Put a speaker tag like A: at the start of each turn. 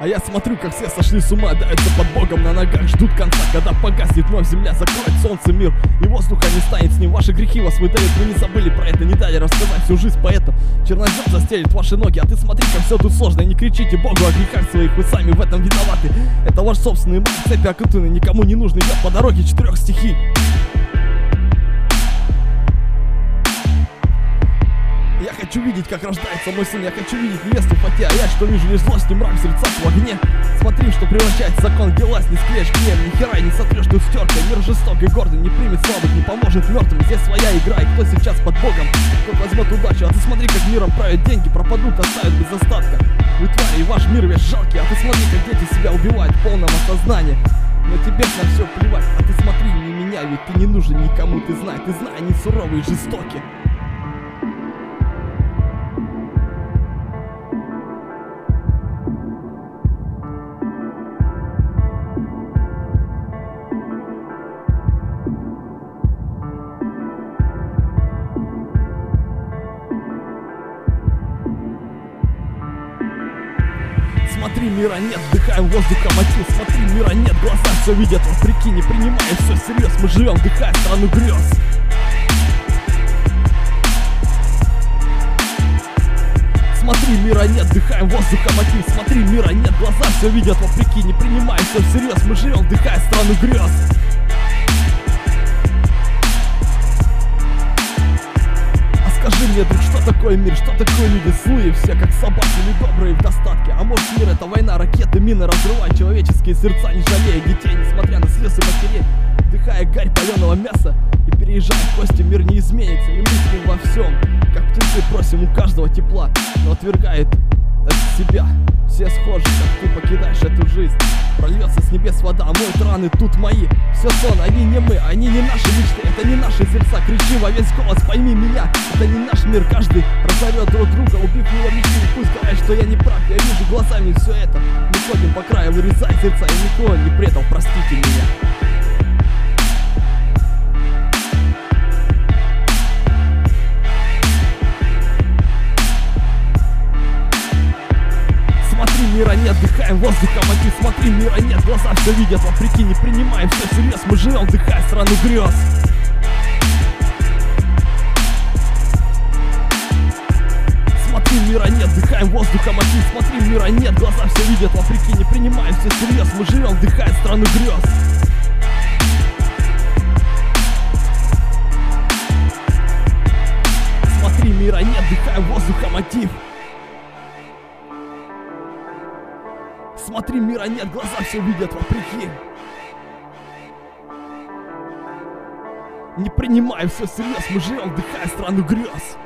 A: А я смотрю, как все сошли с ума, даются под Богом на ногах, ждут конца, когда погаснет вновь земля, закроет солнце мир, и воздуха не станет с ним. Ваши грехи вас выдают, вы не забыли про это, не дали рассказать всю жизнь поэтам. Чернозем застелит ваши ноги, а ты смотри, как все тут сложно, и не кричите Богу о грехах своих, вы сами в этом виноваты. Это ваш собственный маг, цепи окутаны, никому не нужны, идет по дороге четырех стихий. Хочу видеть, как рождается мой сын, я хочу видеть невесту в поте, а я что вижу лишь злость и мрак в сердцах в огне. Смотри, что превращается закон, власть не склеишь ним, ни хера не сотрешь тут стеркой, мир жесток и гордый, не примет слабых, не поможет мертвым, здесь своя игра, и кто сейчас под Богом, кто возьмет удачу, а ты смотри, как миром правят деньги, пропадут, оставят без остатка. Вы твари, и ваш мир весь жалкий, а ты смотри, как дети себя убивают в полном осознании. Но тебе на все плевать, а ты смотри, не меня, ведь ты не нужен никому, ты знай, ты знай, они суровые и жестокие. Смотри, мира нет, вдыхаем воздухом мотив Смотри, мира нет, глаза все видят. Вопреки, не принимая все всерьез. Мы живем, вдыхая страну грез Смотри, мира нет, вдыхаем воздухом мотив Смотри, мира нет, глаза все видят. Вопреки, не принимая все всерьез. Мы живем, вдыхая страну грез Друг, что такое мир, что такое люди злые Все как собаки или добрые в достатке. А может мир это война, ракеты, мины разрывают человеческие сердца Не жалея детей, несмотря на слезы матерей. Вдыхая гарь паленого мяса И переезжая в кости, мир не изменится И мы во всем. Как птенцы просим у каждого тепла Но отвергает от себя Все схожи, как ты покидаешь эту жизнь. Прольется с небес вода, моют раны тут мои. Все сон, они не мы, они не наши мечты Это не наши сердца, кричи во весь голос, пойми меня Это не наш мир, каждый разорет друг друга Убив его мечты, пусть говорят, что я не прав Я вижу глазами все это. Мы ходим по краю, вырезая сердца И никого не предал, простите меня воздухом мотив Смотри, мира нет, глаза все видят. Вопреки, не принимаем все всерьез. Мы живем, вдыхая страну грез. Смотри, мира нет, вдыхаем воздухом мотив Смотри, мира нет, глаза все видят. Вопреки, не принимаем все всерьез. Мы живем, вдыхая страну грез Смотри, мира нет, глаза все видят вопреки. Не принимаем все всерьез, мы живем, вдыхая страну грез.